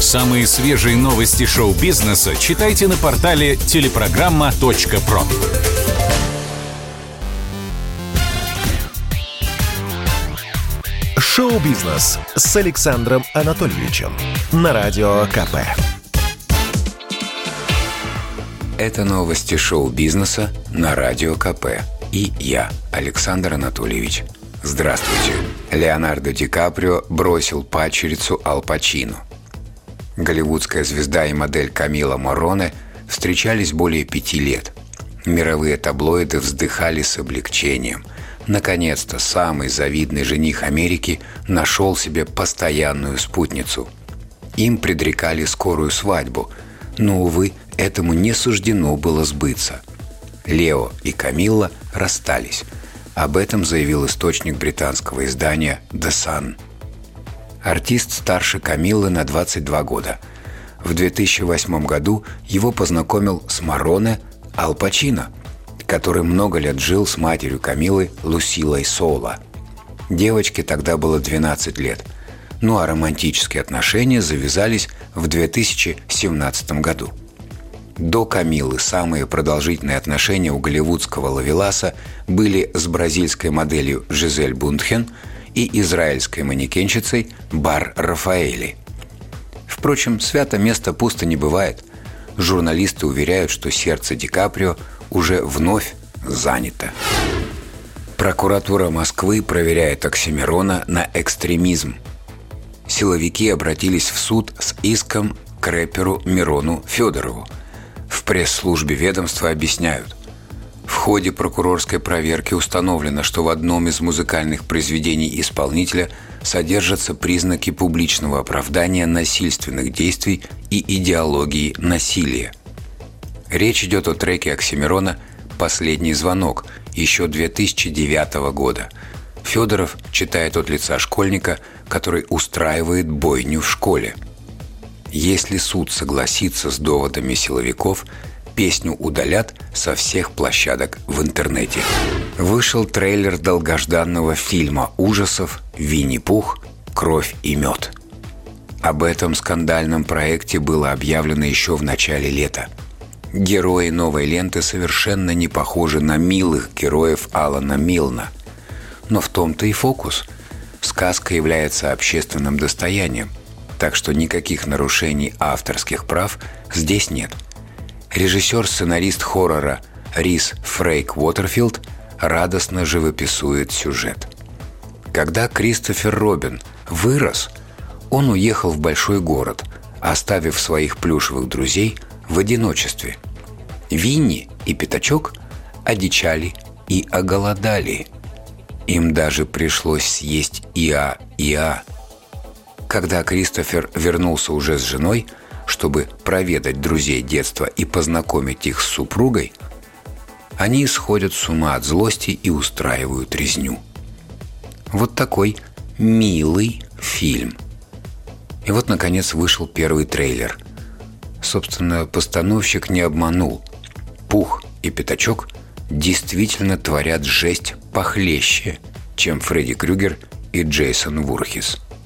Самые свежие новости шоу-бизнеса читайте на портале телепрограмма.про. Шоу-бизнес с Александром Анатольевичем на Радио КП. Это новости шоу-бизнеса на Радио КП. И я, Александр Анатольевич. Здравствуйте. Леонардо Ди Каприо бросил пачерицу Ал Пачино. Голливудская звезда и модель Камила Мороне встречались более пяти лет. Мировые таблоиды вздыхали с облегчением. Наконец-то самый завидный жених Америки нашел себе постоянную спутницу. Им предрекали скорую свадьбу, но, увы, этому не суждено было сбыться. Лео и Камилла расстались. Об этом заявил источник британского издания «The Sun». Артист старше Камиллы на 22 года. В 2008 году его познакомил с Мароне Ал Пачино, который много лет жил с матерью Камилы Лусилой Соло. Девочке тогда было 12 лет. Ну а романтические отношения завязались в 2017 году. До Камилы самые продолжительные отношения у голливудского лавеласа были с бразильской моделью Жизель Бундхен – и израильской манекенщицей Бар Рафаэли. Впрочем, свято место пусто не бывает. Журналисты уверяют, что сердце Ди Каприо уже вновь занято. Прокуратура Москвы проверяет Оксимирона на экстремизм. Силовики обратились в суд с иском к рэперу Мирону Федорову. В пресс-службе ведомства объясняют – ходе прокурорской проверки установлено, что в одном из музыкальных произведений исполнителя содержатся признаки публичного оправдания насильственных действий и идеологии насилия. Речь идет о треке Оксимирона «Последний звонок» еще 2009 года. Федоров читает от лица школьника, который устраивает бойню в школе. Если суд согласится с доводами силовиков – песню удалят со всех площадок в интернете. Вышел трейлер долгожданного фильма ужасов «Винни-Пух. Кровь и мед». Об этом скандальном проекте было объявлено еще в начале лета. Герои новой ленты совершенно не похожи на милых героев Алана Милна. Но в том-то и фокус. Сказка является общественным достоянием, так что никаких нарушений авторских прав здесь нет – Режиссер-сценарист хоррора Рис Фрейк Уотерфилд радостно живописует сюжет. Когда Кристофер Робин вырос, он уехал в большой город, оставив своих плюшевых друзей в одиночестве. Винни и Пятачок одичали и оголодали. Им даже пришлось съесть Иа Иа. Когда Кристофер вернулся уже с женой – чтобы проведать друзей детства и познакомить их с супругой, они сходят с ума от злости и устраивают резню. Вот такой милый фильм. И вот, наконец, вышел первый трейлер. Собственно, постановщик не обманул. Пух и Пятачок действительно творят жесть похлеще, чем Фредди Крюгер и Джейсон Вурхис –